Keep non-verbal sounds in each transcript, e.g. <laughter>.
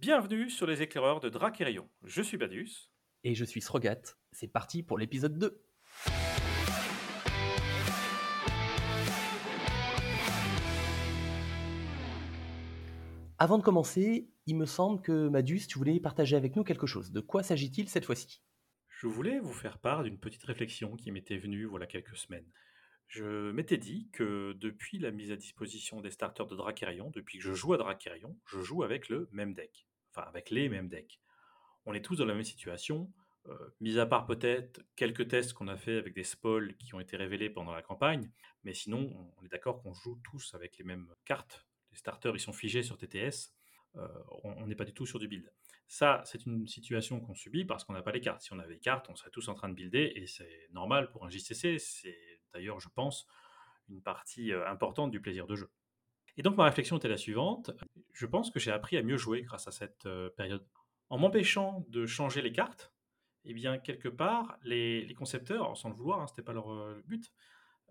Bienvenue sur les éclaireurs de Dracérion. Je suis Badius. Et je suis Srogat. C'est parti pour l'épisode 2. Avant de commencer, il me semble que Madus, tu voulais partager avec nous quelque chose. De quoi s'agit-il cette fois-ci? Je voulais vous faire part d'une petite réflexion qui m'était venue voilà quelques semaines. Je m'étais dit que depuis la mise à disposition des starters de Dracérion, depuis que je joue à Dracérion, je joue avec le même deck. Enfin, avec les mêmes decks. On est tous dans la même situation, euh, mis à part peut-être quelques tests qu'on a fait avec des spoils qui ont été révélés pendant la campagne, mais sinon, on est d'accord qu'on joue tous avec les mêmes cartes. Les starters, ils sont figés sur TTS. Euh, on n'est pas du tout sur du build. Ça, c'est une situation qu'on subit parce qu'on n'a pas les cartes. Si on avait les cartes, on serait tous en train de builder et c'est normal pour un JCC. C'est d'ailleurs, je pense, une partie euh, importante du plaisir de jeu. Et donc ma réflexion était la suivante. Je pense que j'ai appris à mieux jouer grâce à cette euh, période. En m'empêchant de changer les cartes, eh bien, quelque part, les, concepteurs, sans le vouloir, hein, ce n'était pas leur euh, but,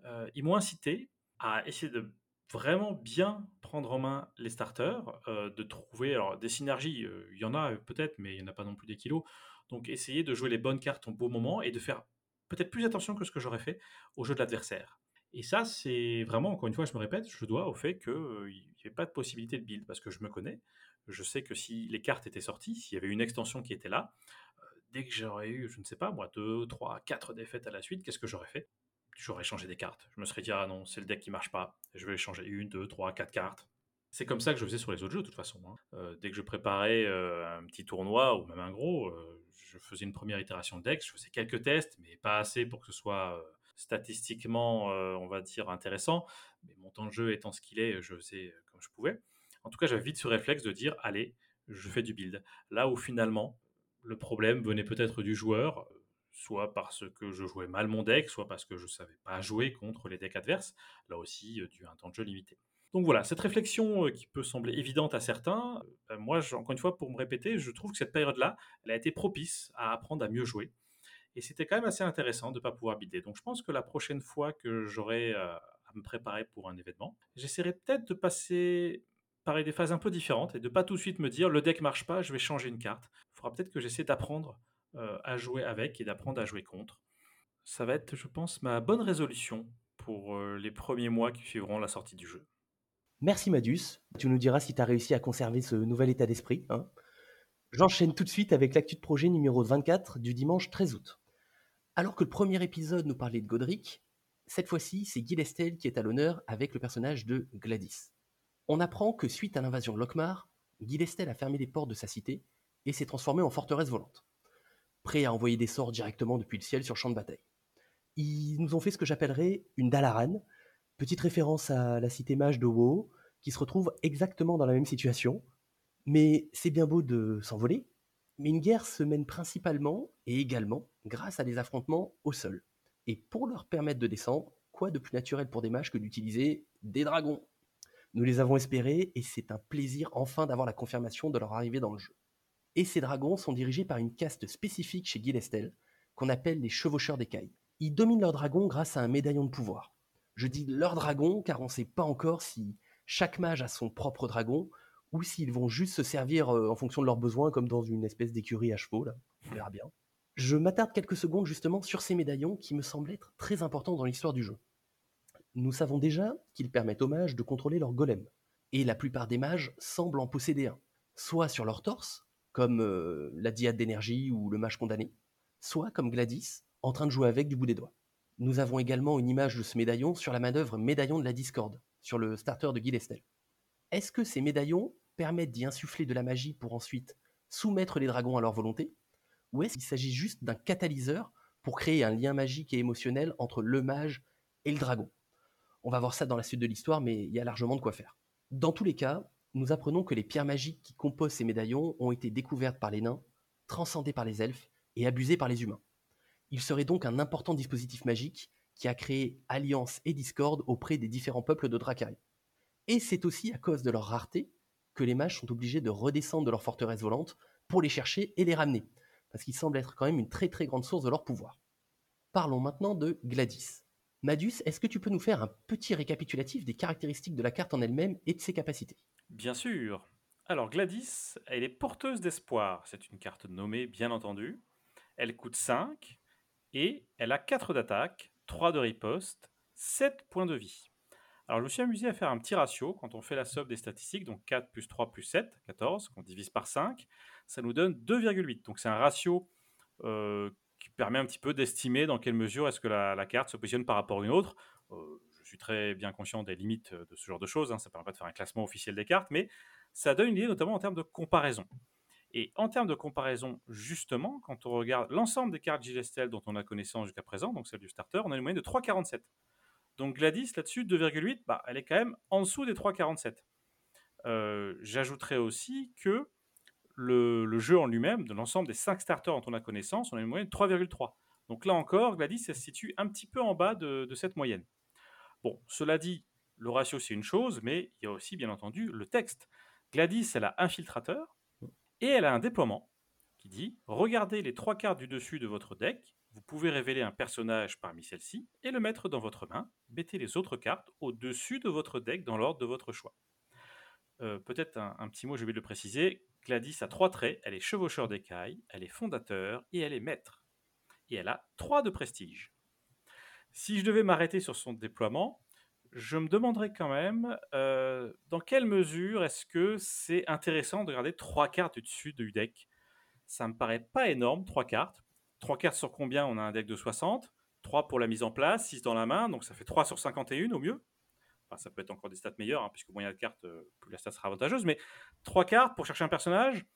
euh, ils m'ont incité à essayer de vraiment bien prendre en main les starters, de trouver des synergies. Il y en a peut-être, mais il n'y en a pas non plus des kilos. Donc, essayer de jouer les bonnes cartes au bon moment et de faire peut-être plus attention que ce que j'aurais fait au jeu de l'adversaire. Et ça, c'est vraiment, encore une fois, je me répète, je dois au fait qu'il n'y avait pas de possibilité de build, parce que je me connais. Je sais que si les cartes étaient sorties, s'il y avait une extension qui était là, euh, dès que j'aurais eu, je ne sais pas, moi, deux, trois, quatre défaites à la suite, qu'est-ce que j'aurais fait? J'aurais changé des cartes. Je me serais dit, ah non, c'est le deck qui marche pas, je vais changer une, deux, trois, quatre cartes. C'est comme ça que je faisais sur les autres jeux, de toute façon. Hein. Euh, dès que je préparais euh, un petit tournoi, ou même un gros, je faisais une première itération de deck, je faisais quelques tests, mais pas assez pour que ce soit statistiquement, euh, on va dire, intéressant. Mais mon temps de jeu étant ce qu'il est, je faisais comme je pouvais. En tout cas, j'avais vite ce réflexe de dire, allez, je fais du build. Là où finalement, le problème venait peut-être du joueur, soit parce que je jouais mal mon deck, soit parce que je ne savais pas jouer contre les decks adverses, là aussi euh, dû à un temps de jeu limité. Donc voilà, cette réflexion euh, qui peut sembler évidente à certains, moi, encore une fois, pour me répéter, je trouve que cette période-là, elle a été propice à apprendre à mieux jouer. Et c'était quand même assez intéressant de ne pas pouvoir bider. Donc je pense que la prochaine fois que j'aurai euh, à me préparer pour un événement, j'essaierai peut-être de passer par des phases un peu différentes et de pas tout de suite me dire le deck marche pas, je vais changer une carte. Il faudra peut-être que j'essaie d'apprendre euh, à jouer avec et d'apprendre à jouer contre. Ça va être, je pense, ma bonne résolution pour euh, les premiers mois qui suivront la sortie du jeu. Merci Madus. Tu nous diras si tu as réussi à conserver ce nouvel état d'esprit. Hein. J'enchaîne tout de suite avec l'actu de projet numéro 24 du dimanche 13 août. Alors que le premier épisode nous parlait de Godric, cette fois-ci, c'est Guy Lestel qui est à l'honneur avec le personnage de Gladys. On apprend que suite à l'invasion de Lokmar, Guy Lestel a fermé les portes de sa cité et s'est transformé en forteresse volante, prêt à envoyer des sorts directement depuis le ciel sur champ de bataille. Ils nous ont fait ce que j'appellerais une Dalaran, petite référence à la cité mage de WoW, qui se retrouve exactement dans la même situation. Mais c'est bien beau de s'envoler, mais une guerre se mène principalement et également grâce à des affrontements au sol. Et pour leur permettre de descendre, quoi de plus naturel pour des mages que d'utiliser des dragons? Nous les avons espérés et c'est un plaisir enfin d'avoir la confirmation de leur arrivée dans le jeu. Et ces dragons sont dirigés par une caste spécifique chez Gilestel, qu'on appelle les chevaucheurs d'écailles. Ils dominent leurs dragons grâce à un médaillon de pouvoir. Je dis leur dragon car on ne sait pas encore si chaque mage a son propre dragon ou s'ils vont juste se servir en fonction de leurs besoins, comme dans une espèce d'écurie à chevaux, là. On verra bien. Je m'attarde quelques secondes justement sur ces médaillons qui me semblent être très importants dans l'histoire du jeu. Nous savons déjà qu'ils permettent aux mages de contrôler leur golem, et la plupart des mages semblent en posséder un, soit sur leur torse, comme la diade d'énergie ou le mage condamné, soit comme Gladys, en train de jouer avec du bout des doigts. Nous avons également une image de ce médaillon sur la manœuvre Médaillon de la Discorde, sur le starter de Guy Lestel. Est-ce que ces médaillons permettent d'y insuffler de la magie pour ensuite soumettre les dragons à leur volonté? Ou est-ce qu'il s'agit juste d'un catalyseur pour créer un lien magique et émotionnel entre le mage et le dragon? On va voir ça dans la suite de l'histoire, mais il y a largement de quoi faire. Dans tous les cas, nous apprenons que les pierres magiques qui composent ces médaillons ont été découvertes par les nains, transcendées par les elfes et abusées par les humains. Il serait donc un important dispositif magique qui a créé alliance et discorde auprès des différents peuples de Dracarie. Et c'est aussi à cause de leur rareté que les mages sont obligés de redescendre de leur forteresse volante pour les chercher et les ramener, parce qu'ils semblent être quand même une très très grande source de leur pouvoir. Parlons maintenant de Gladys. Madus, est-ce que tu peux nous faire un petit récapitulatif des caractéristiques de la carte en elle-même et de ses capacités? Bien sûr. Alors Gladys, elle est porteuse d'espoir. C'est une carte nommée, bien entendu. Elle coûte 5 et elle a 4 d'attaque, 3 de riposte, 7 points de vie. Alors je me suis amusé à faire un petit ratio quand on fait la somme des statistiques, donc 4 plus 3 plus 7, 14, qu'on divise par 5, ça nous donne 2,8. Donc c'est un ratio euh, qui permet un petit peu d'estimer dans quelle mesure est-ce que la, carte se positionne par rapport à une autre. Euh, je suis très bien conscient des limites de ce genre de choses, hein. ça ne permet pas de faire un classement officiel des cartes, mais ça donne une idée notamment en termes de comparaison. Et en termes de comparaison, justement, quand on regarde l'ensemble des cartes Gigestel dont on a connaissance jusqu'à présent, donc celle du starter, on a une moyenne de 3,47. Donc Gladys, là-dessus, 2,8, bah, elle est quand même en dessous des 3,47. Euh, J'ajouterais aussi que le, jeu en lui-même, de l'ensemble des 5 starters dont on a connaissance, on a une moyenne de 3,3. Donc là encore, Gladys, elle se situe un petit peu en bas de, cette moyenne. Bon, cela dit, le ratio c'est une chose, mais il y a aussi bien entendu le texte. Gladys, elle a infiltrateur, et elle a un déploiement qui dit Regardez les trois cartes du dessus de votre deck, vous pouvez révéler un personnage parmi celles-ci et le mettre dans votre main. Mettez les autres cartes au-dessus de votre deck dans l'ordre de votre choix. Euh, peut-être un, petit mot, je vais le préciser. Gladys a trois traits elle est chevaucheur d'écailles, elle est fondateur et elle est maître. Et elle a trois de prestige. Si je devais m'arrêter sur son déploiement, je me demanderais quand même euh, dans quelle mesure est-ce que c'est intéressant de garder trois cartes au-dessus du deck? Ça me paraît pas énorme, trois cartes. Trois cartes sur combien On a un deck de 60. 3 pour la mise en place, 6 dans la main, donc ça fait 3 sur 51 au mieux. Enfin, ça peut être encore des stats meilleures, hein, puisque moins il y a de cartes, euh, plus la stat sera avantageuse. Mais trois cartes pour chercher un personnage,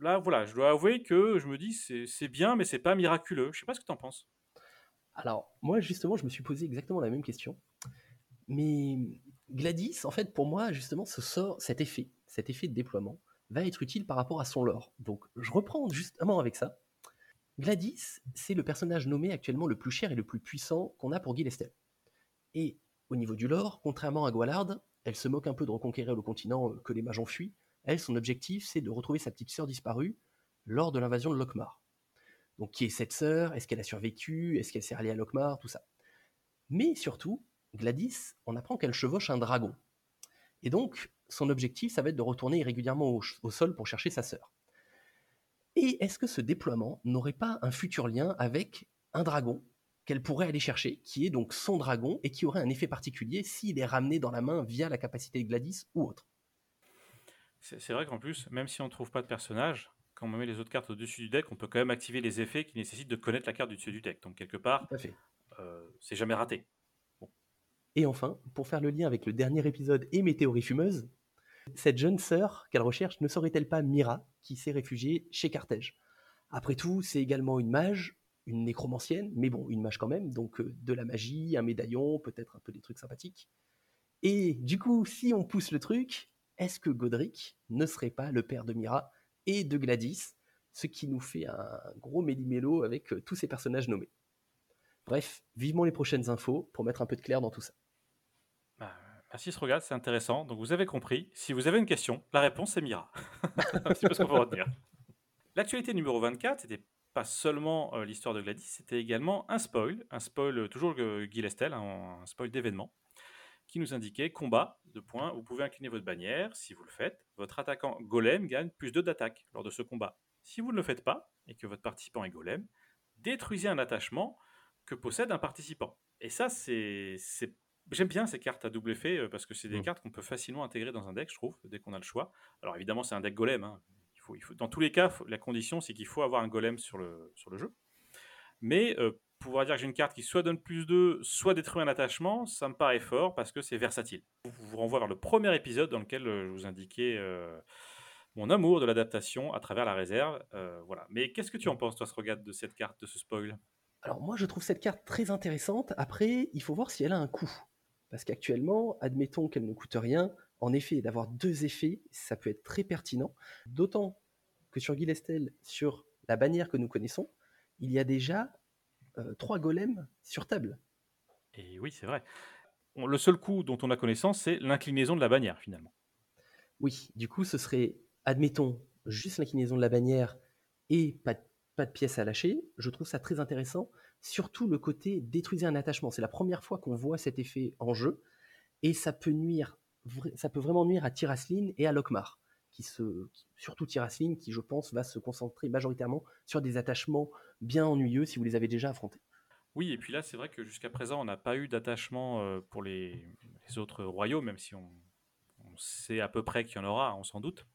là, voilà, je dois avouer que je me dis c'est bien, mais c'est pas miraculeux. Je sais pas ce que tu en penses. Alors, moi, justement, je me suis posé exactement la même question. Mais Gladys, en fait, pour moi, justement, ce sort, cet effet, cet effet de déploiement, va être utile par rapport à son lore. Donc, je reprends justement avec ça. Gladys, c'est le personnage nommé actuellement le plus cher et le plus puissant qu'on a pour Guy Lestel. Et au niveau du lore, contrairement à Gualard, elle se moque un peu de reconquérir le continent que les mages ont fui. Elle, son objectif, c'est de retrouver sa petite sœur disparue lors de l'invasion de Lokmar. Donc, qui est cette sœur? Est-ce qu'elle a survécu? Est-ce qu'elle s'est ralliée à Lokmar? Tout ça. Mais surtout, Gladys, on apprend qu'elle chevauche un dragon. Et donc, son objectif, ça va être de retourner régulièrement au, sol pour chercher sa sœur. Et est-ce que ce déploiement n'aurait pas un futur lien avec un dragon qu'elle pourrait aller chercher, qui est donc son dragon, et qui aurait un effet particulier s'il est ramené dans la main via la capacité de Gladys ou autre? C'est vrai qu'en plus, même si on ne trouve pas de personnage, quand on met les autres cartes au-dessus du deck, on peut quand même activer les effets qui nécessitent de connaître la carte du dessus du deck. Donc quelque part, euh, c'est jamais raté. Et enfin, pour faire le lien avec le dernier épisode et mes théories fumeuses, cette jeune sœur qu'elle recherche ne serait-elle pas Mira, qui s'est réfugiée chez Carthège Après tout, c'est également une mage, une nécromancienne, mais bon, une mage quand même, donc euh, de la magie, un médaillon, peut-être un peu des trucs sympathiques. Et du coup, si on pousse le truc, est-ce que Godric ne serait pas le père de Mira et de Gladys, ce qui nous fait un gros méli-mélo avec euh, tous ces personnages nommés? Bref, vivement les prochaines infos pour mettre un peu de clair dans tout ça. Bah, merci regarde, c'est intéressant. Donc vous avez compris, si vous avez une question, la réponse est Mira. <laughs> c'est ce qu'on peut retenir. L'actualité numéro 24, c'était pas seulement euh, l'histoire de Gladys, c'était également un spoil, un spoil euh, toujours Guy Lestel, un spoil d'événement qui nous indiquait combat, de points, vous pouvez incliner votre bannière, si vous le faites, votre attaquant golem gagne plus 2 d'attaque lors de ce combat. Si vous ne le faites pas, et que votre participant est golem, détruisez un attachement que possède un participant. Et ça, c'est... J'aime bien ces cartes à double effet, euh, parce que c'est des mmh. cartes qu'on peut facilement intégrer dans un deck, je trouve, dès qu'on a le choix. Alors évidemment, c'est un deck golem. Hein. Il faut, il faut... Dans tous les cas, la condition, c'est qu'il faut avoir un golem sur le, sur le jeu. Mais euh, pouvoir dire que j'ai une carte qui soit donne plus de, soit détruit un attachement, ça me paraît fort parce que c'est versatile. Je vous renvoie vers le premier épisode dans lequel euh, je vous indiquais euh, mon amour de l'adaptation à travers la réserve. Euh, voilà. Mais qu'est-ce que tu en penses, toi, ce regard de cette carte, de ce spoil? Alors moi, je trouve cette carte très intéressante. Après, il faut voir si elle a un coût. Parce qu'actuellement, admettons qu'elle ne coûte rien, en effet, d'avoir deux effets, ça peut être très pertinent. D'autant que sur Guilestel, sur la bannière que nous connaissons, il y a déjà euh, trois golems sur table. Et oui, c'est vrai. Le seul coup dont on a connaissance, c'est l'inclinaison de la bannière, finalement. Oui, du coup, ce serait, admettons, juste l'inclinaison de la bannière et pas de, pas de pièces à lâcher. Je trouve ça très intéressant. Surtout le côté détruisez un attachement. C'est la première fois qu'on voit cet effet en jeu. Et ça peut nuire, ça peut vraiment nuire à Tirasline et à Lokmar. qui se, surtout Tirasline, qui je pense va se concentrer majoritairement sur des attachements bien ennuyeux si vous les avez déjà affrontés. Oui, et puis là, c'est vrai que jusqu'à présent, on n'a pas eu d'attachement euh, pour les, autres royaumes, même si on, on sait à peu près qu'il y en aura, on s'en doute.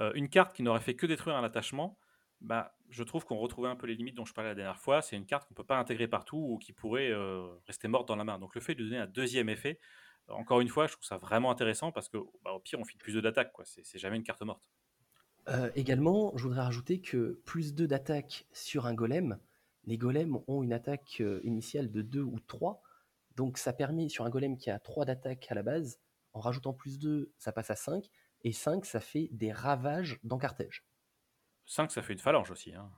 Euh, une carte qui n'aurait fait que détruire un attachement, bah, je trouve qu'on retrouvait un peu les limites dont je parlais la dernière fois. C'est une carte qu'on ne peut pas intégrer partout ou qui pourrait euh, rester morte dans la main. Donc le fait de donner un deuxième effet, encore une fois, je trouve ça vraiment intéressant parce que bah, au pire, on file plus de d'attaque. C'est jamais une carte morte. Euh, également, je voudrais rajouter que plus 2 d'attaque sur un golem, les golems ont une attaque euh, initiale de 2 ou 3, donc ça permet sur un golem qui a 3 d'attaque à la base, en rajoutant plus 2, ça passe à 5, et 5, ça fait des ravages dans Carthège. 5, ça fait une phalange aussi. hein.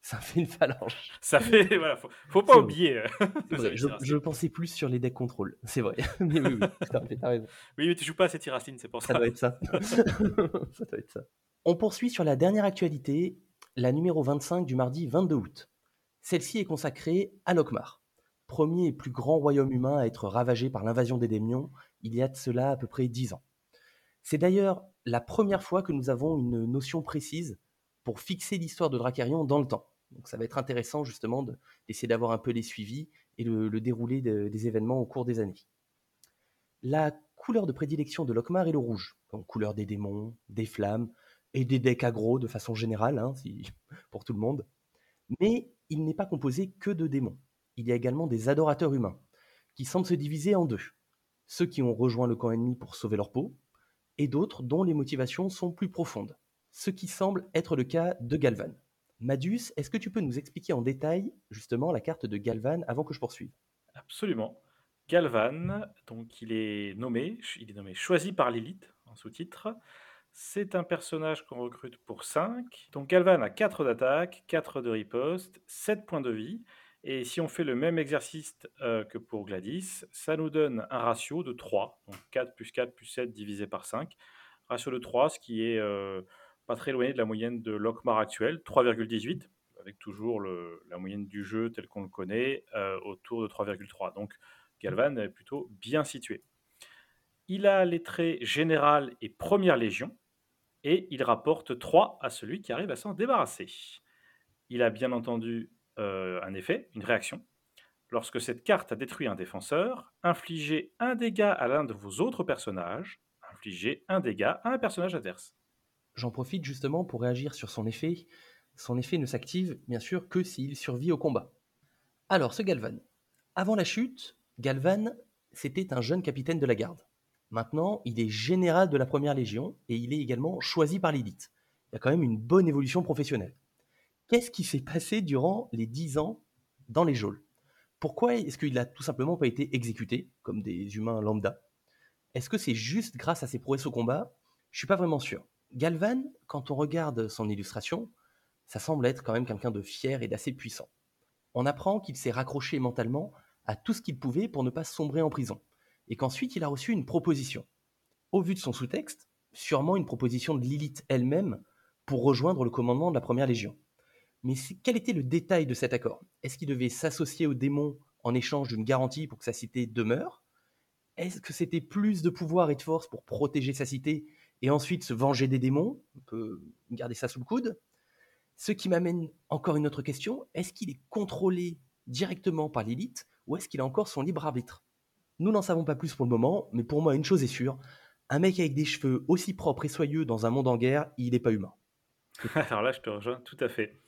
Ça fait une phalange. <laughs> Ça fait. voilà, faut, faut pas oublier. euh, <laughs> vrai, je, pensais plus sur les decks contrôle, c'est vrai. <laughs> Mais oui, oui, t'as raison. Oui, mais tu joues pas à ces Tirasline, c'est pour Ça ça. doit être ça. ça doit être ça. On poursuit sur la dernière actualité, la numéro 25 du mardi 22 août. Celle-ci est consacrée à Lokmar, premier et plus grand royaume humain à être ravagé par l'invasion des démons il y a de cela à peu près 10 ans. C'est d'ailleurs la première fois que nous avons une notion précise pour fixer l'histoire de Dracarion dans le temps. Donc ça va être intéressant justement de- d'essayer d'avoir un peu les suivis et le, déroulé de- des événements au cours des années. La couleur de prédilection de Lokmar est le rouge, donc couleur des démons, des flammes et des decks aggro de façon générale, hein, <laughs> pour tout le monde. Mais il n'est pas composé que de démons. Il y a également des adorateurs humains, qui semblent se diviser en deux. Ceux qui ont rejoint le camp ennemi pour sauver leur peau, et d'autres dont les motivations sont plus profondes. Ce qui semble être le cas de Galvan. Madius, est-ce que tu peux nous expliquer en détail justement la carte de Galvan avant que je poursuive? Absolument. Galvan, donc il est nommé, il est nommé choisi par l'élite en sous-titre. C'est un personnage qu'on recrute pour 5. Donc Galvan a 4 d'attaque, 4 de riposte, 7 points de vie. Et si on fait le même exercice euh, que pour Gladys, ça nous donne un ratio de 3. Donc 4 plus 4 plus 7 divisé par 5. Ratio de 3, ce qui est euh, pas très éloigné de la moyenne de Lockmar actuelle, 3,18 avec toujours la moyenne du jeu tel qu'on le connaît, euh, autour de 3,3. Donc Galvan est plutôt bien situé. Il a les traits général et première légion, et il rapporte 3 à celui qui arrive à s'en débarrasser. Il a bien entendu euh, un effet, une réaction. Lorsque cette carte a détruit un défenseur, infligez un dégât à l'un de vos autres personnages, infligez un dégât à un personnage adverse. J'en profite justement pour réagir sur son effet. Son effet ne s'active bien sûr que s'il survit au combat. Alors, ce Galvan. Avant la chute, Galvan, c'était un jeune capitaine de la garde. Maintenant, il est général de la première légion et il est également choisi par l'élite. Il y a quand même une bonne évolution professionnelle. Qu'est-ce qui s'est passé durant les 10 ans dans les geôles? Pourquoi est-ce qu'il a tout simplement pas été exécuté, comme des humains lambda? Est-ce que c'est juste grâce à ses prouesses au combat? Je suis pas vraiment sûr. Galvan, quand on regarde son illustration, ça semble être quand même quelqu'un de fier et d'assez puissant. On apprend qu'il s'est raccroché mentalement à tout ce qu'il pouvait pour ne pas sombrer en prison, et qu'ensuite il a reçu une proposition. Au vu de son sous-texte, sûrement une proposition de Lilith elle-même pour rejoindre le commandement de la Première Légion. Mais quel était le détail de cet accord? Est-ce qu'il devait s'associer aux démons en échange d'une garantie pour que sa cité demeure? Est-ce que c'était plus de pouvoir et de force pour protéger sa cité et ensuite se venger des démons On peut garder ça sous le coude. Ce qui m'amène encore une autre question, est-ce qu'il est contrôlé directement par l'élite ou est-ce qu'il a encore son libre arbitre? Nous n'en savons pas plus pour le moment, mais pour moi une chose est sûre, un mec avec des cheveux aussi propres et soyeux dans un monde en guerre, il n'est pas humain. <laughs> Alors là, je te rejoins tout à fait.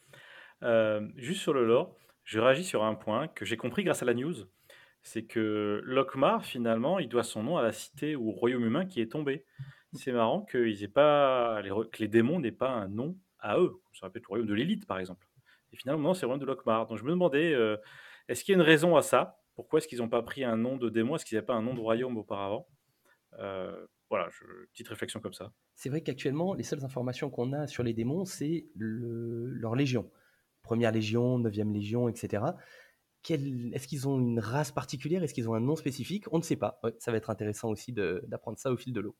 Euh, juste sur le lore, je réagis sur un point que j'ai compris grâce à la news. C'est que Lokmar, finalement, il doit son nom à la cité ou au royaume humain qui est tombé. C'est marrant que les démons n'aient pas un nom à eux. Ça être le royaume de l'élite, par exemple. Et finalement, c'est le royaume de Lokmar. Donc je me demandais, euh, est-ce qu'il y a une raison à ça? Pourquoi est-ce qu'ils n'ont pas pris un nom de démon? Est-ce qu'ils n'avaient pas un nom de royaume auparavant? Euh, Voilà, petite réflexion comme ça. C'est vrai qu'actuellement, les seules informations qu'on a sur les démons, c'est le- leur légion. Première légion, neuvième légion, etc. Est-ce qu'ils ont une race particulière? Est-ce qu'ils ont un nom spécifique? On ne sait pas. Ça va être intéressant aussi d'apprendre ça au fil de l'eau.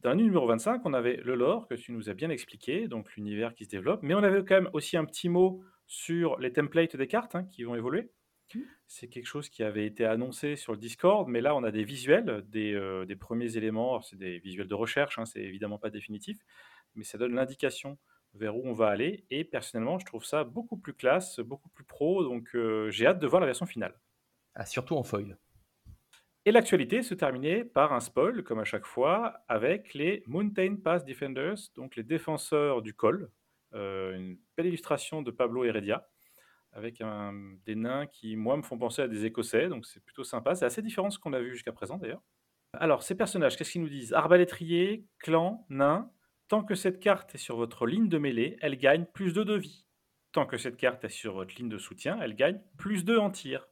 Dans le numéro 25, on avait le lore que tu nous as bien expliqué, donc l'univers qui se développe, mais on avait quand même aussi un petit mot sur les templates des cartes hein, qui vont évoluer. Mhm. C'est quelque chose qui avait été annoncé sur le Discord, mais là on a des visuels, des, euh, des premiers éléments, c'est des visuels de recherche, hein, c'est évidemment pas définitif, mais ça donne l'indication vers où on va aller. Et personnellement, je trouve ça beaucoup plus classe, beaucoup plus pro, donc euh, j'ai hâte de voir la version finale. Ah, surtout en foil. Et l'actualité se terminait par un spoil, comme à chaque fois, avec les Mountain Pass Defenders, donc les défenseurs du col. Euh, une belle illustration de Pablo Heredia, avec des nains qui, moi, me font penser à des Écossais, donc c'est plutôt sympa. C'est assez différent de ce qu'on a vu jusqu'à présent, d'ailleurs. Alors, ces personnages, qu'est-ce qu'ils nous disent? Arbalétrier, clan, nain. Tant que cette carte est sur votre ligne de mêlée, elle gagne plus 2 de vie. Tant que cette carte est sur votre ligne de soutien, elle gagne plus 2 en tir.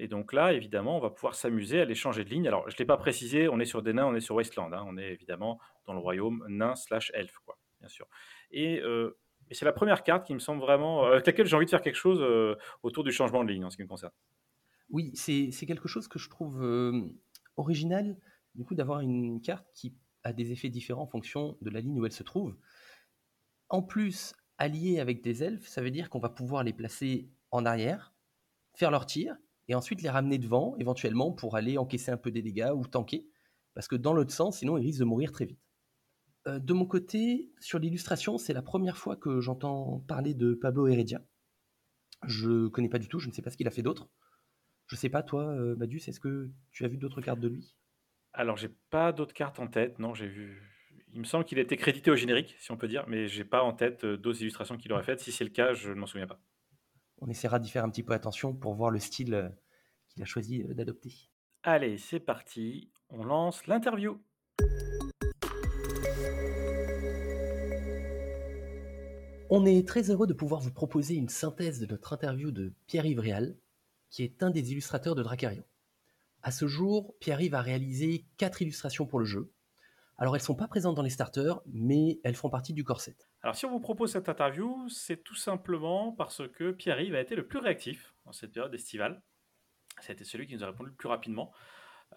Et donc là, évidemment, on va pouvoir s'amuser à les changer de ligne. Alors, je ne l'ai pas précisé, on est sur des nains, on est sur Wasteland. Hein. On est évidemment dans le royaume nain slash quoi, bien sûr. Et, euh, c'est la première carte qui me semble vraiment... Euh, avec laquelle j'ai envie de faire quelque chose euh, autour du changement de ligne, en ce qui me concerne. Oui, c'est quelque chose que je trouve original, du coup, d'avoir une carte qui a des effets différents en fonction de la ligne où elle se trouve. En plus, alliée avec des elfes, ça veut dire qu'on va pouvoir les placer en arrière, faire leur tir, et ensuite les ramener devant, éventuellement, pour aller encaisser un peu des dégâts ou tanker, parce que dans l'autre sens, sinon ils risquent de mourir très vite. Euh, de mon côté, sur l'illustration, c'est la première fois que j'entends parler de Pablo Heredia. Je connais pas du tout, je ne sais pas ce qu'il a fait d'autre. Je sais pas, toi, euh, Badus, est-ce que tu as vu d'autres cartes de lui? Alors, j'ai pas d'autres cartes en tête, non, j'ai vu. Il me semble qu'il a été crédité au générique, si on peut dire, mais j'ai pas en tête euh, d'autres illustrations qu'il aurait faites. Si c'est le cas, je ne m'en souviens pas. On essaiera d'y faire un petit peu attention pour voir le style euh, qu'il a choisi d'adopter. Allez, c'est parti, on lance l'interview. On est très heureux de pouvoir vous proposer une synthèse de notre interview de Pierre-Yves Réal, qui est un des illustrateurs de Dracarion. À ce jour, Pierre-Yves a réalisé quatre illustrations pour le jeu. Alors elles ne sont pas présentes dans les starters, mais elles font partie du corset. Alors si on vous propose cette interview, c'est tout simplement parce que Pierre-Yves a été le plus réactif dans cette période estivale. C'était celui qui nous a répondu le plus rapidement.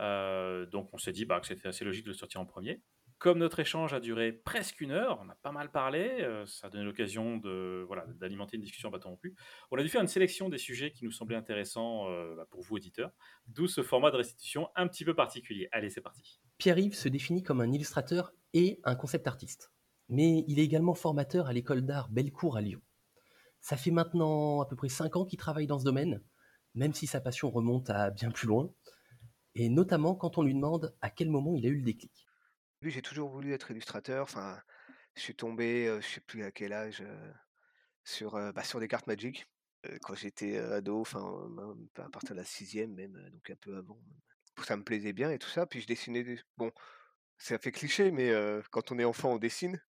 Euh, donc on s'est dit bah, que c'était assez logique de le sortir en premier. Comme notre échange a duré presque une heure, on a pas mal parlé, euh, ça a donné l'occasion de voilà d'alimenter une discussion à bâton rompu. On a dû faire une sélection des sujets qui nous semblaient intéressants euh, bah, pour vous auditeurs, d'où ce format de restitution un petit peu particulier. Allez, c'est parti. Pierre-Yves se définit comme un illustrateur et un concept artiste, mais il est également formateur à l'école d'art Bellecour à Lyon. Ça fait maintenant à peu près 5 ans qu'il travaille dans ce domaine, même si sa passion remonte à bien plus loin, et notamment quand on lui demande à quel moment il a eu le déclic j'ai toujours voulu être illustrateur. Enfin, je suis tombé, je sais plus à quel âge, sur, bah, sur des cartes Magic, quand j'étais, ado, enfin, à partir de la sixième même, donc un peu avant. Ça me plaisait bien et tout ça, puis je dessinais des bon, ça fait cliché, mais quand on est enfant, on dessine.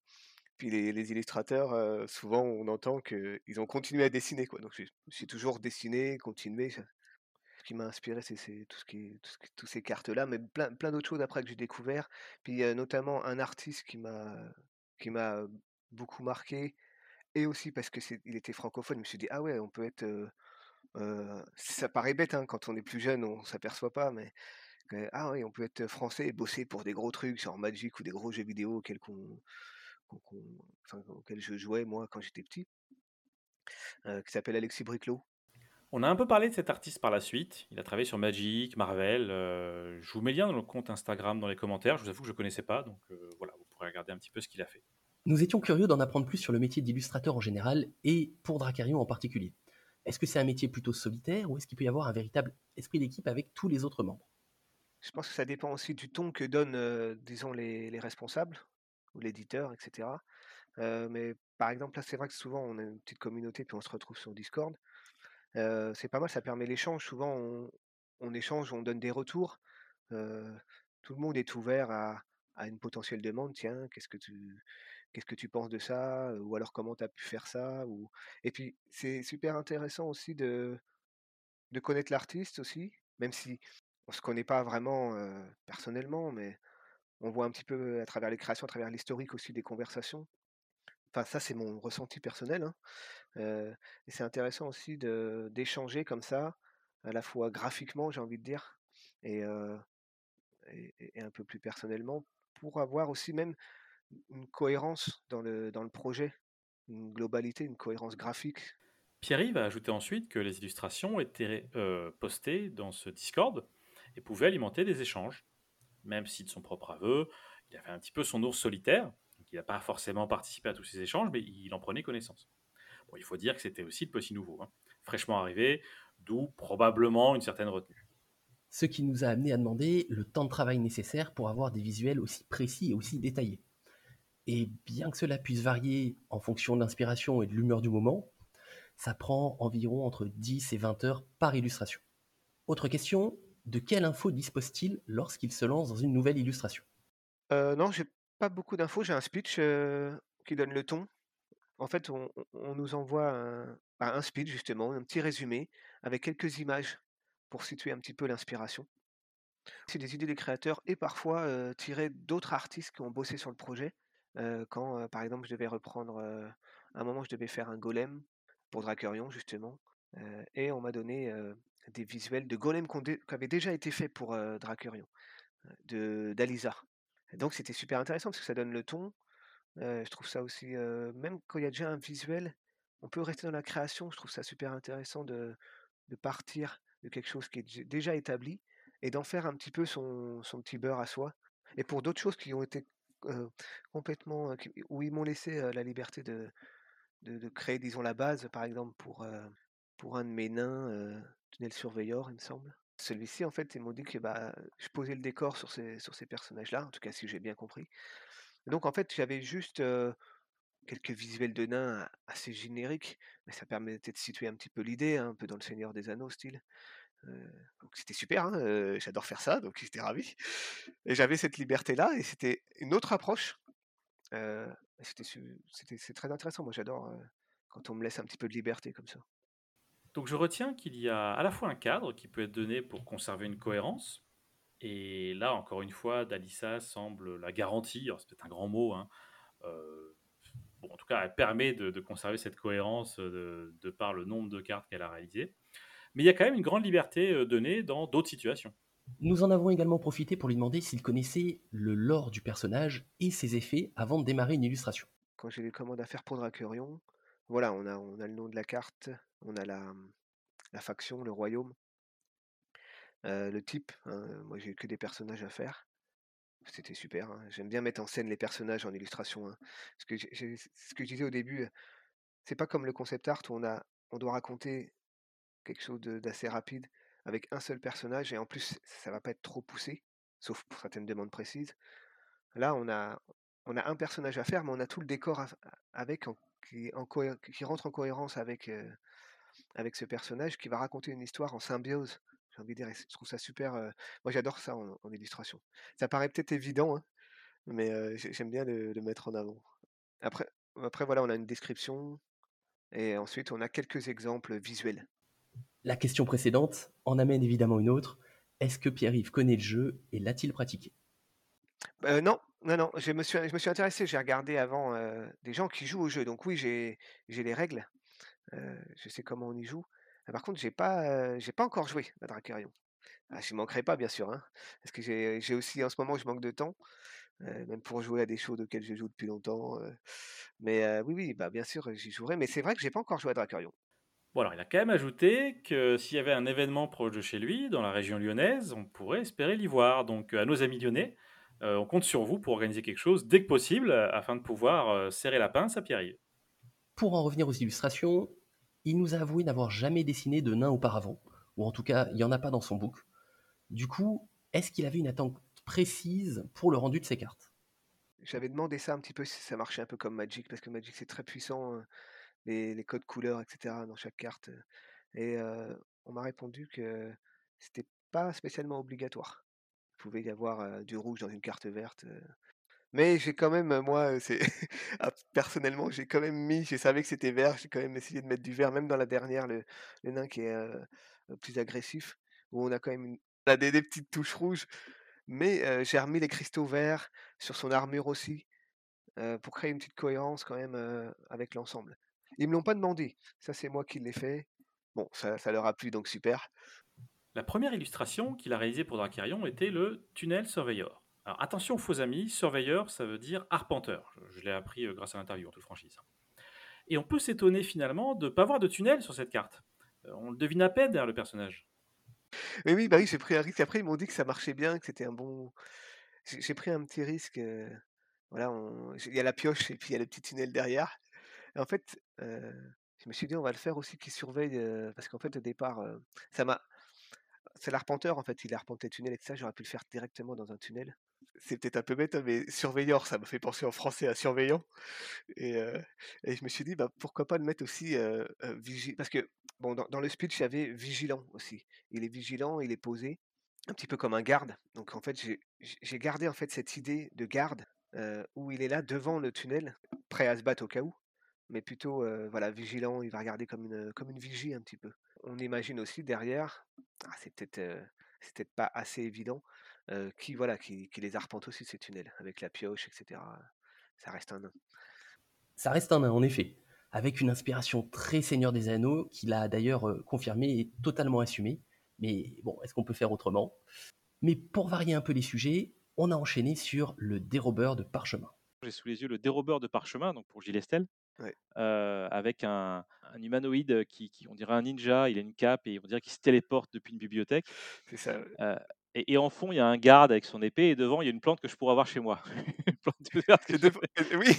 Puis les illustrateurs, souvent, on entend qu'ils ont continué à dessiner. Donc j'ai toujours dessiné, continué, ce qui m'a inspiré, c'est tout toutes ces cartes-là, mais plein, d'autres choses après que j'ai découvert. Puis notamment un artiste qui m'a beaucoup marqué, et aussi parce que il était francophone. Je me suis dit ah ouais, on peut être ça paraît bête hein, quand on est plus jeune, on s'aperçoit pas, mais ah oui, on peut être français et bosser pour des gros trucs, genre Magic ou des gros jeux vidéo auxquels, auxquels je jouais moi quand j'étais petit, qui s'appelle Alexis Briclot. On a un peu parlé de cet artiste par la suite. Il a travaillé sur Magic, Marvel. Euh, je vous mets le lien dans le compte Instagram dans les commentaires. Je vous avoue que je ne connaissais pas, donc euh, voilà, vous pourrez regarder un petit peu ce qu'il a fait. Nous étions curieux d'en apprendre plus sur le métier d'illustrateur en général et pour Dracarion en particulier. Est-ce que c'est un métier plutôt solitaire ou est-ce qu'il peut y avoir un véritable esprit d'équipe avec tous les autres membres? Je pense que ça dépend aussi du ton que donnent, disons, les, responsables ou l'éditeur, etc. mais par exemple, là, c'est vrai que souvent, on a une petite communauté, puis on se retrouve sur Discord c'est pas mal, ça permet l'échange. Souvent, on, échange, on donne des retours. tout le monde est ouvert à, une potentielle demande. Tiens, qu'est-ce que tu, qu'est-ce que tu penses de ça Ou alors comment tu as pu faire ça ou... Et puis, c'est super intéressant aussi de, de connaître l'artiste aussi, même si on se connaît pas vraiment personnellement, mais on voit un petit peu à travers les créations, à travers l'historique aussi des conversations. Enfin, ça, c'est mon ressenti personnel. Hein et c'est intéressant aussi d'échanger comme ça, à la fois graphiquement, j'ai envie de dire, et, et, un peu plus personnellement, pour avoir aussi même une cohérence dans le, dans le projet, une globalité, une cohérence graphique. Pierre-Yves a ajouté ensuite que les illustrations étaient postées dans ce Discord et pouvaient alimenter des échanges. Même si de son propre aveu, il avait un petit peu son ours solitaire, il n'a pas forcément participé à tous ces échanges, mais il en prenait connaissance. Il faut dire que c'était aussi le petit nouveau, hein. fraîchement arrivé, d'où probablement une certaine retenue. Ce qui nous a amené à demander le temps de travail nécessaire pour avoir des visuels aussi précis et aussi détaillés. Et bien que cela puisse varier en fonction de l'inspiration et de l'humeur du moment, ça prend environ entre 10 et 20 heures par illustration. Autre question, de quelle info dispose-t-il lorsqu'il se lance dans une nouvelle illustration? Euh, Non, j'ai pas beaucoup d'infos, j'ai un speech euh, qui donne le ton. En fait, on, nous envoie bah, un, speech, justement, un petit résumé avec quelques images pour situer un petit peu l'inspiration. C'est des idées des créateurs et parfois euh, tirées d'autres artistes qui ont bossé sur le projet. quand, par exemple, je devais reprendre, à un moment, je devais faire un golem pour Dracarion, justement. et on m'a donné des visuels de golem qui avaient déjà été faits pour Dracarion, de d'Aliza. Donc c'était super intéressant parce que ça donne le ton. je trouve ça aussi, même quand il y a déjà un visuel, on peut rester dans la création. Je trouve ça super intéressant de, de partir de quelque chose qui est déjà établi et d'en faire un petit peu son, son petit beurre à soi. Et pour d'autres choses qui ont été complètement, où ils m'ont laissé la liberté de, de, créer, disons, la base, par exemple, pour, pour un de mes nains, Tunnel Surveyor, il me semble. Celui-ci, en fait, ils m'ont dit que bah, je posais le décor sur ces, sur ces personnages-là, en tout cas si j'ai bien compris. Donc en fait, j'avais juste quelques visuels de nains assez génériques, mais ça permettait de situer un petit peu l'idée, hein, un peu dans le Seigneur des Anneaux style. donc c'était super, hein, j'adore faire ça, donc j'étais ravi. Et j'avais cette liberté-là, et c'était une autre approche. c'était, c'est très intéressant, moi j'adore quand on me laisse un petit peu de liberté comme ça. Donc je retiens qu'il y a à la fois un cadre qui peut être donné pour conserver une cohérence, et là encore une fois, Dalissa semble la garantir, c'est peut-être un grand mot, hein, euh, bon, en tout cas elle permet de, conserver cette cohérence de, par le nombre de cartes qu'elle a réalisées, mais il y a quand même une grande liberté euh, donnée dans d'autres situations. Nous en avons également profité pour lui demander s'il connaissait le lore du personnage et ses effets avant de démarrer une illustration. Quand j'ai les commandes à faire pour Dracurion, voilà, on a, on a le nom de la carte, on a la, la faction, le royaume, le type. Hein, moi, j'ai que des personnages à faire. C'était super. Hein. J'aime bien mettre en scène les personnages en illustration. Hein. ce que je disais au début, c'est pas comme le concept art où on, a, on doit raconter quelque chose d'assez rapide avec un seul personnage et en plus ça va pas être trop poussé, sauf pour certaines demandes précises. Là, on a, on a un personnage à faire, mais on a tout le décor avec qui, qui, rentre en cohérence avec, avec ce personnage qui va raconter une histoire en symbiose. J'ai envie de dire, je trouve ça super. moi, j'adore ça en, illustration. Ça paraît peut-être évident, hein, mais j'aime bien le, le, mettre en avant. Après, après, voilà, on a une description et ensuite on a quelques exemples visuels. La question précédente en amène évidemment une autre. Est-ce que Pierre-Yves connaît le jeu et l'a-t-il pratiqué? Non, non, non. Je me suis, je me suis intéressé. J'ai regardé avant des gens qui jouent au jeu. Donc oui, j'ai les règles. je sais comment on y joue. Ah, par contre, j'ai pas, j'ai pas encore joué à Dracarion. Ah, je manquerai pas, bien sûr, hein, parce que j'ai aussi, en ce moment, je manque de temps, même pour jouer à des shows auxquels je joue depuis longtemps. mais oui, oui, bah, bien sûr, j'y jouerai. Mais c'est vrai que j'ai pas encore joué à Dracarion. Bon, alors il a quand même ajouté que s'il y avait un événement proche de chez lui, dans la région lyonnaise, on pourrait espérer l'y voir. Donc, à nos amis lyonnais, on compte sur vous pour organiser quelque chose dès que possible, afin de pouvoir serrer la pince à Pierre-Yves. Pour en revenir aux illustrations, il nous a avoué n'avoir jamais dessiné de nain auparavant, ou en tout cas, il n'y en a pas dans son book. Du coup, est-ce qu'il avait une attente précise pour le rendu de ses cartes? J'avais demandé ça un petit peu si ça marchait un peu comme Magic, parce que Magic c'est très puissant, hein, les, codes couleurs, etc. dans chaque carte. Et on m'a répondu que c'était pas spécialement obligatoire. Il pouvait y avoir du rouge dans une carte verte. Mais j'ai quand même, moi, <laughs> ah, personnellement, j'ai quand même mis, je savais que c'était vert, j'ai quand même essayé de mettre du vert, même dans la dernière, le, nain qui est plus agressif, où on a quand même des, petites touches rouges. Mais j'ai remis les cristaux verts sur son armure aussi, pour créer une petite cohérence quand même avec l'ensemble. Ils me l'ont pas demandé, ça c'est moi qui l'ai fait. Bon, ça, ça leur a plu, donc super. La première illustration qu'il a réalisée pour Dracarion était le Tunnel Surveyor. Alors attention, faux amis, surveilleur, ça veut dire arpenteur. Je, l'ai appris euh, grâce à l'interview en toute franchise. Et on peut s'étonner finalement de ne pas voir de tunnel sur cette carte. Euh, on le devine à peine derrière le personnage. Oui, bah oui, j'ai pris un risque. Après, ils m'ont dit que ça marchait bien, que c'était un bon. J'ai pris un petit risque. Euh, Voilà, il y a la pioche et puis il y a le petit tunnel derrière. Et en fait, je me suis dit: «On va le faire aussi qui surveille», parce qu'en fait au départ, ça m'a c'est l'arpenteur en fait, il arpentait le tunnel et tout ça, j'aurais pu le faire directement dans un tunnel. C'est peut-être un peu bête, hein, mais surveillant, ça me fait penser en français à surveillant et et je me suis dit: «Bah, pourquoi pas le mettre aussi, heu heu, vigi» parce que bon dans le speech, il y avait vigilant aussi. Il est vigilant, il est posé, un petit peu comme un garde. Donc en fait, j'ai gardé en fait cette idée de garde, heu, où il est là devant le tunnel, prêt à se battre au cas où, mais plutôt, voilà vigilant, il va regarder comme une, comme une vigie un petit peu. On imagine aussi derrière, ah c'est peut-être, c'est peut-être pas assez évident, qui voilà, qui qui les arpente aussi ces tunnels avec la pioche et cetera, ça reste un nain. Ça reste un nain, en effet, avec une inspiration très Seigneur des Anneaux qu'il a d'ailleurs, heu, confirmé et totalement assumé. Mais bon, est-ce qu'on peut faire autrement? Mais pour varier un peu les sujets, on a enchaîné sur le dérobeur de parchemin. J'ai sous les yeux le dérobeur de parchemin, donc pour Gilles Estelle, Ouais. heu, avec un un humanoïde, qui qui on dirait un ninja, il a une cape et on dirait qu'il se téléporte depuis une bibliothèque. C'est ça, ouais. Heu et et en fond, il y a un garde avec son épée et devant, il y a une plante que je pourrais avoir chez moi. <laughs> Une plante que je oui!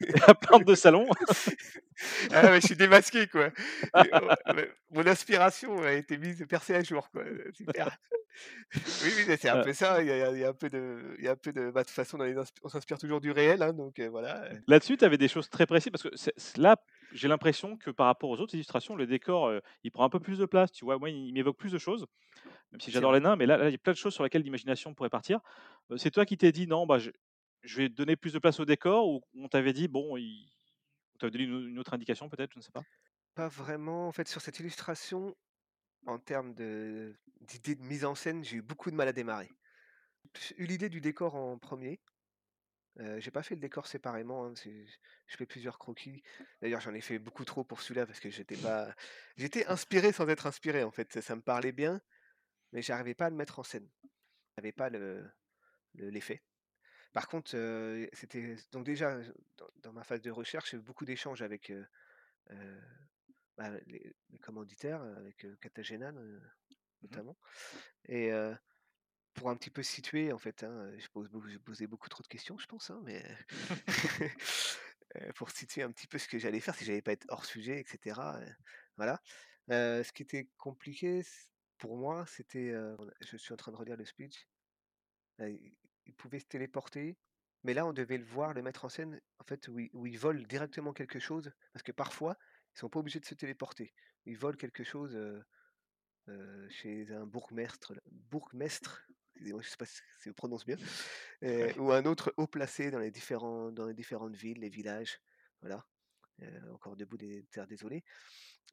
<laughs> la plante de salon. <laughs> Ah je suis démasqué quoi. Oh mon inspiration a été mise percée à jour quoi, super. Oui, oui, c'est un peu ça, il y a il y un peu de il y a un peu de bah, de toute façon insp on s'inspire toujours du réel, hein, donc heu, voilà, heu. Là-dessus, tu avais des choses très précises parce que là, j'ai l'impression que par rapport aux autres illustrations, le décor, heu, il prend un peu plus de place, tu vois? Moi, il m'évoque plus de choses, même si j'adore les nains, mais là là, il y a plein de choses sur lesquelles l'imagination pourrait partir. C'est toi qui t'es dit: «Non, bah, je je vais donner plus de place au décor» ou on t'avait dit: «Bon, il» on t'avait donné une au une autre indication peut-être, je ne sais pas? Pas vraiment, en fait, sur cette illustration, en termes de d'idées de mise en scène, j'ai eu beaucoup de mal à démarrer. J'ai eu l'idée du décor en 1er, heu, j'ai pas fait le décor séparément, hein, c'est je fais plusieurs croquis. D'ailleurs, j'en ai fait beaucoup trop pour celui-là parce que j'étais pas j'étais inspiré sans être inspiré, en fait, ça ça me parlait bien, mais j'arrivais pas à le mettre en scène. J'avais pas le le l'effet. Par contre, heu, c'était donc déjà, dans dans ma phase de recherche, j'ai eu beaucoup d'échanges avec, heu, bah, les les commanditaires, avec, Cartagena, heu, Mmh mh. notamment et pour un petit peu situer, en fait, hein, je pose j'ai posé beaucoup trop de questions, je pense, hein, mais heu, <laughs> <laughs> pour situer un petit peu ce que j'allais faire, si j'allais pas être hors sujet et cetera, heu, voilà. Heu, ce qui était compliqué pour moi, c'était, je suis en train de relire le speech. Il pouvait se téléporter, mais là, on devait le voir, le mettre en scène, en fait, où il où il vole directement quelque chose, parce que parfois, ils sont pas obligés de se téléporter. Ils volent quelque chose, chez un bourgmestre bourgmestre, excusez-moi, je sais pas si je prononce bien, ou un autre haut placé dans les différents dans les différentes villes, les villages, voilà. Heu, encore debout des terres désolées.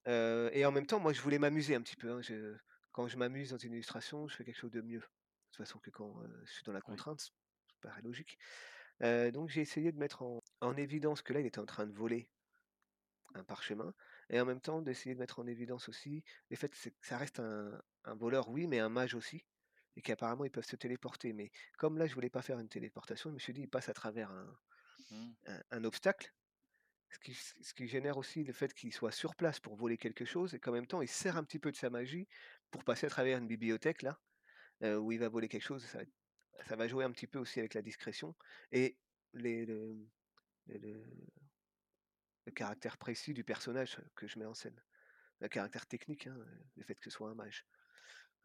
Heu et en même temps, moi, je voulais m'amuser un petit peu, hein, je quand je m'amuse dans une illustration, je fais quelque chose de mieux. De toute façon que quand, heu, je suis dans la contrainte, ça paraît logique. Donc j'ai essayé de mettre en en évidence que là, il était en train de voler un parchemin et en même temps d'essayer de mettre en évidence aussi le fait que ça reste un un voleur, oui, mais un mage aussi et qu'apparemment ils peuvent se téléporter. Mais comme là, je voulais pas faire une téléportation, je me suis dit: «Il passe à travers un Mmh. un un obstacle», ce qui ce qui génère aussi le fait qu'il soit sur place pour voler quelque chose et qu'en même temps, il sert un petit peu de sa magie pour passer à travers une bibliothèque là, heu, où il va voler quelque chose. Ça va être ça va jouer un petit peu aussi avec la discrétion et les le le le le caractère précis du personnage que je mets en scène. Le caractère technique, hein, heu, le fait que ce soit un mage.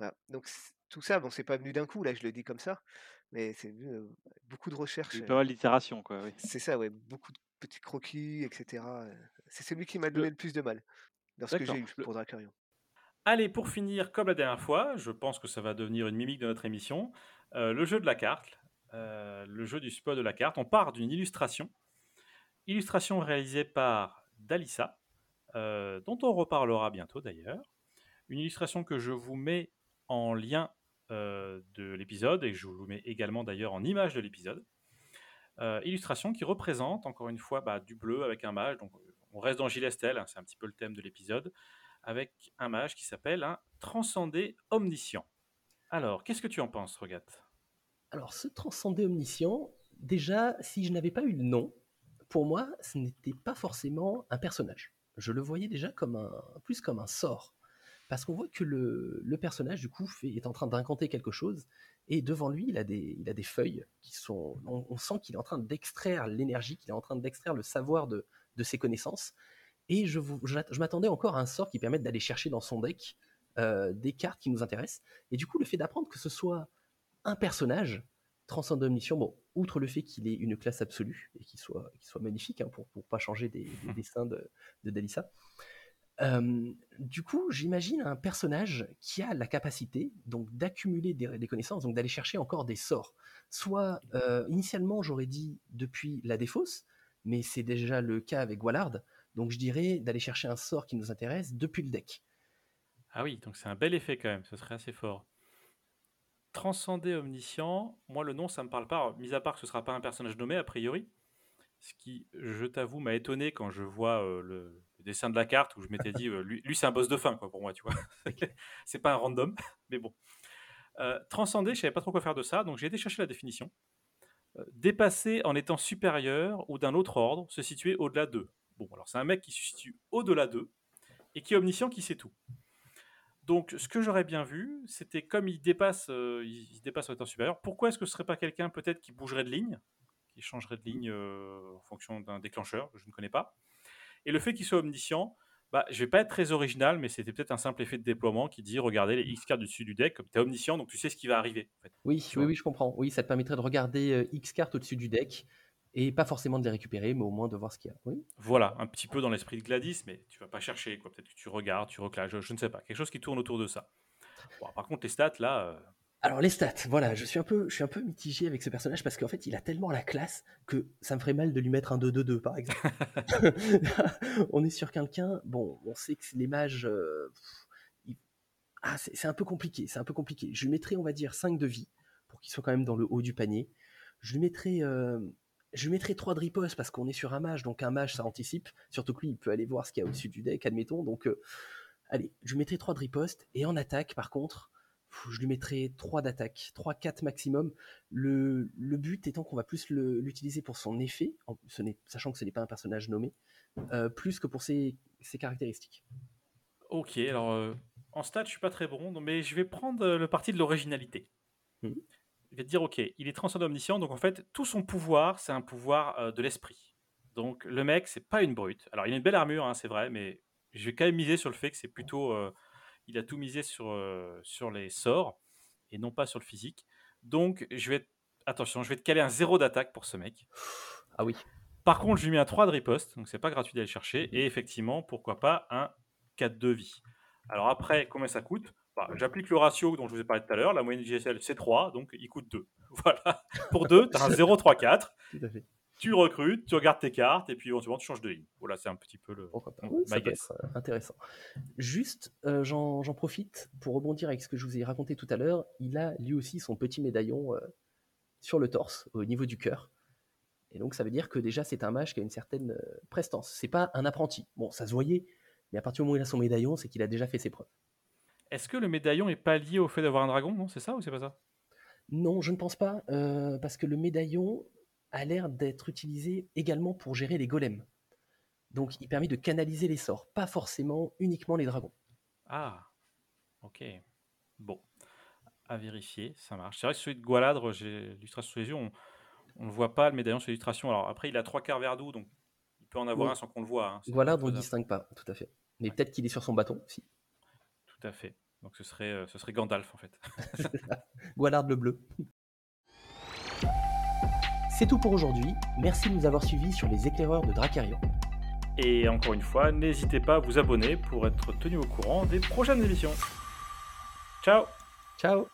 Voilà, donc c tout ça, bon, c'est pas venu d'un coup, là, je le dis comme ça, mais c'est venu, beaucoup de Il y a recherches, eu pas mal d'itérations, quoi, oui. c'est ça, ouais, beaucoup de petits croquis et cetera, heu, c'est celui qui m'a donné le plus de mal, dans ce que j'ai d'accord, eu le pour Dracarion. Allez, pour finir, comme la dernière fois, je pense que ça va devenir une mimique de notre émission, le jeu de la carte, le jeu du spoil de la carte. On part d'une illustration, illustration réalisée par Dalissa, dont on reparlera bientôt d'ailleurs. Une illustration que je vous mets en lien, heu, de l'épisode et je vous mets également d'ailleurs en image de l'épisode. Heu, illustration qui représente encore une fois, bah, du bleu avec un mage, donc on reste dans Gilles Estelle, hein, c'est un petit peu le thème de l'épisode, avec un mage qui s'appelle un transcendé omniscient. Alors, qu'est-ce que tu en penses, Rogat? Alors, ce transcendé omniscient, déjà, si je n'avais pas eu le nom, pour moi, ce n'était pas forcément un personnage. Je le voyais déjà comme un plus comme un sort. Parce qu'on voit que le le personnage, du coup, fait est en train d'incanter quelque chose Et devant lui, il a des, il a des feuilles qui sont. On, on sent qu'il est en train d'extraire l'énergie, qu'il est en train d'extraire le savoir de, de ses connaissances. Et je, vous- je, je m'attendais encore à un sort qui permette d'aller chercher dans son deck euh, des cartes qui nous intéressent. Et du coup, le fait d'apprendre que ce soit un personnage transcendant omniscient, bon, outre le fait qu'il ait une classe absolue et qu'il soit, magnifique, hein, pour ne pas changer des, des <laughs> dessins de, de Dalissa, du coup, j'imagine un personnage qui a la capacité donc d'accumuler des, connaissances, donc d'aller chercher encore des sorts. Soit, euh, initialement, j'aurais dit depuis la défausse, mais c'est déjà le cas avec Wallard, donc je dirais d'aller chercher un sort qui nous intéresse depuis le deck. Ah oui, donc c'est un bel effet quand même, ce serait assez fort. Transcender omniscient, moi le nom ça me parle pas, mis à part que ce sera pas un personnage nommé a priori, ce qui, je t'avoue, m'a étonné quand je vois euh, le, le dessin de la carte où je m'étais dit, euh, lui, lui, c'est un boss de fin quoi pour moi, tu vois. <laughs> c'est pas un random, mais bon. Euh, transcender, je savais pas trop quoi faire de ça, donc j'ai été chercher la définition. Euh, dépasser en étant supérieur ou d'un autre ordre, se situer au-delà d'eux. Bon, alors c'est un mec qui se situe au-delà d'eux et qui est omniscient, qui sait tout. Donc, ce que j'aurais bien vu, c'était comme il dépasse, euh, il, il dépasse en étant supérieur. Pourquoi est-ce que ce serait pas quelqu'un peut-être qui bougerait de ligne, qui changerait de ligne en fonction d'un déclencheur que je ne connais pas Et le fait qu'il soit omniscient, bah, je vais pas être très original, mais c'était peut-être un simple effet de déploiement qui dit regardez les X cartes du dessus du deck, comme tu es omniscient, donc tu sais ce qui va arriver. en fait. Oui, oui, oui, je comprends. Oui, ça te permettrait de regarder euh, X cartes au-dessus du deck et pas forcément de les récupérer, mais au moins de voir ce qu'il y a. Oui. Voilà, un petit peu dans l'esprit de Gladys, mais tu vas pas chercher. quoi. Peut-être que tu regardes, tu reclasses, je, je ne sais pas. Quelque chose qui tourne autour de ça. Bon, par contre, les stats, là, euh, Alors les stats, voilà, je suis un peu, je suis un peu mitigé avec ce personnage parce qu'en fait, il a tellement la classe que ça me ferait mal de lui mettre un 2-2-2 par exemple. <laughs> on est sur quelqu'un, bon, on sait que les mages, euh, ah, c'est c'est un peu compliqué, c'est un peu compliqué. Je lui mettrais, on va dire, 5 de vie pour qu'il soit quand même dans le haut du panier. Je lui mettrais, euh, je lui mettrais 3 de riposte parce qu'on est sur un mage, donc un mage ça anticipe, surtout que lui il peut aller voir ce qu'il y a au-dessus du deck, admettons. Donc, euh, allez, je lui mettrais 3 de riposte et en attaque par contre. Je lui mettrais 3 d'attaque, 3-4 maximum. Le, le but étant qu'on va plus l'utiliser pour son effet, en- ce n'est- sachant que ce n'est pas un personnage nommé, euh, plus que pour ses, ses caractéristiques. ok. Alors, euh, en stats, je suis pas très bon, mais je vais prendre euh, le parti de l'originalité. Mhm. Je vais te dire, ok, il est transcendant omniscient, donc en fait, tout son pouvoir, c'est un pouvoir euh, de l'esprit. Donc, le mec, c'est pas une brute. Alors, il a une belle armure, hein, c'est vrai, mais je vais quand même miser sur le fait que c'est plutôt. Il a tout misé sur, euh, sur les sorts et non pas sur le physique. Donc, je vais. Attention, je vais te caler un zéro d'attaque pour ce mec. Ah oui, Par contre, je lui mets un 3 de riposte, donc c'est pas gratuit d'aller le chercher. Et effectivement, pourquoi pas un 4 de vie. Alors après, combien ça coûte? Bah, J'applique le ratio dont je vous ai parlé tout à l'heure. La moyenne GSL, c'est 3, donc il coûte 2. <laughs> Voilà. Pour 2, tu as un 0, 3, 4. tout à fait. Tu recrutes, tu regardes tes cartes, et puis éventuellement, tu changes de ligne. Voilà, c'est un petit peu le. Pourquoi pas my Oui, ça peut guess. être euh, intéressant. Juste, euh, j'en profite pour rebondir avec ce que je vous ai raconté tout à l'heure. Il a lui aussi son petit médaillon euh, sur le torse, au niveau du cœur. Et donc, ça veut dire que déjà, c'est un mage qui a une certaine euh, prestance. C'est pas un apprenti. Bon, ça se voyait, mais à partir du moment où il a son médaillon, c'est qu'il a déjà fait ses preuves. Est-ce que le médaillon est pas lié au fait d'avoir un dragon? Non, c'est ça ou c'est pas ça? Non, je ne pense pas, euh, parce que le médaillon a l'air d'être utilisé également pour gérer les golems. Donc, il permet de canaliser les sorts, pas forcément uniquement les dragons. Ah, ok. Bon, à vérifier, ça marche. C'est vrai que celui de Gualadre, j'ai l'illustration sous les yeux, on ne le voit pas, le médaillon sur l'illustration. Alors après, il a trois quarts verdou, donc il peut en avoir Oui. un sans qu'on le voit. hein. Voilà, on ne distingue pas, tout à fait. Mais peut-être qu'il est sur son bâton, si. Tout à fait. Donc ce serait, euh, ce serait Gandalf en fait. <laughs> Gualard le bleu. C'est tout pour aujourd'hui. Merci de nous avoir suivis sur les éclaireurs de Dracarion. Et encore une fois, n'hésitez pas à vous abonner pour être tenu au courant des prochaines émissions. Ciao Ciao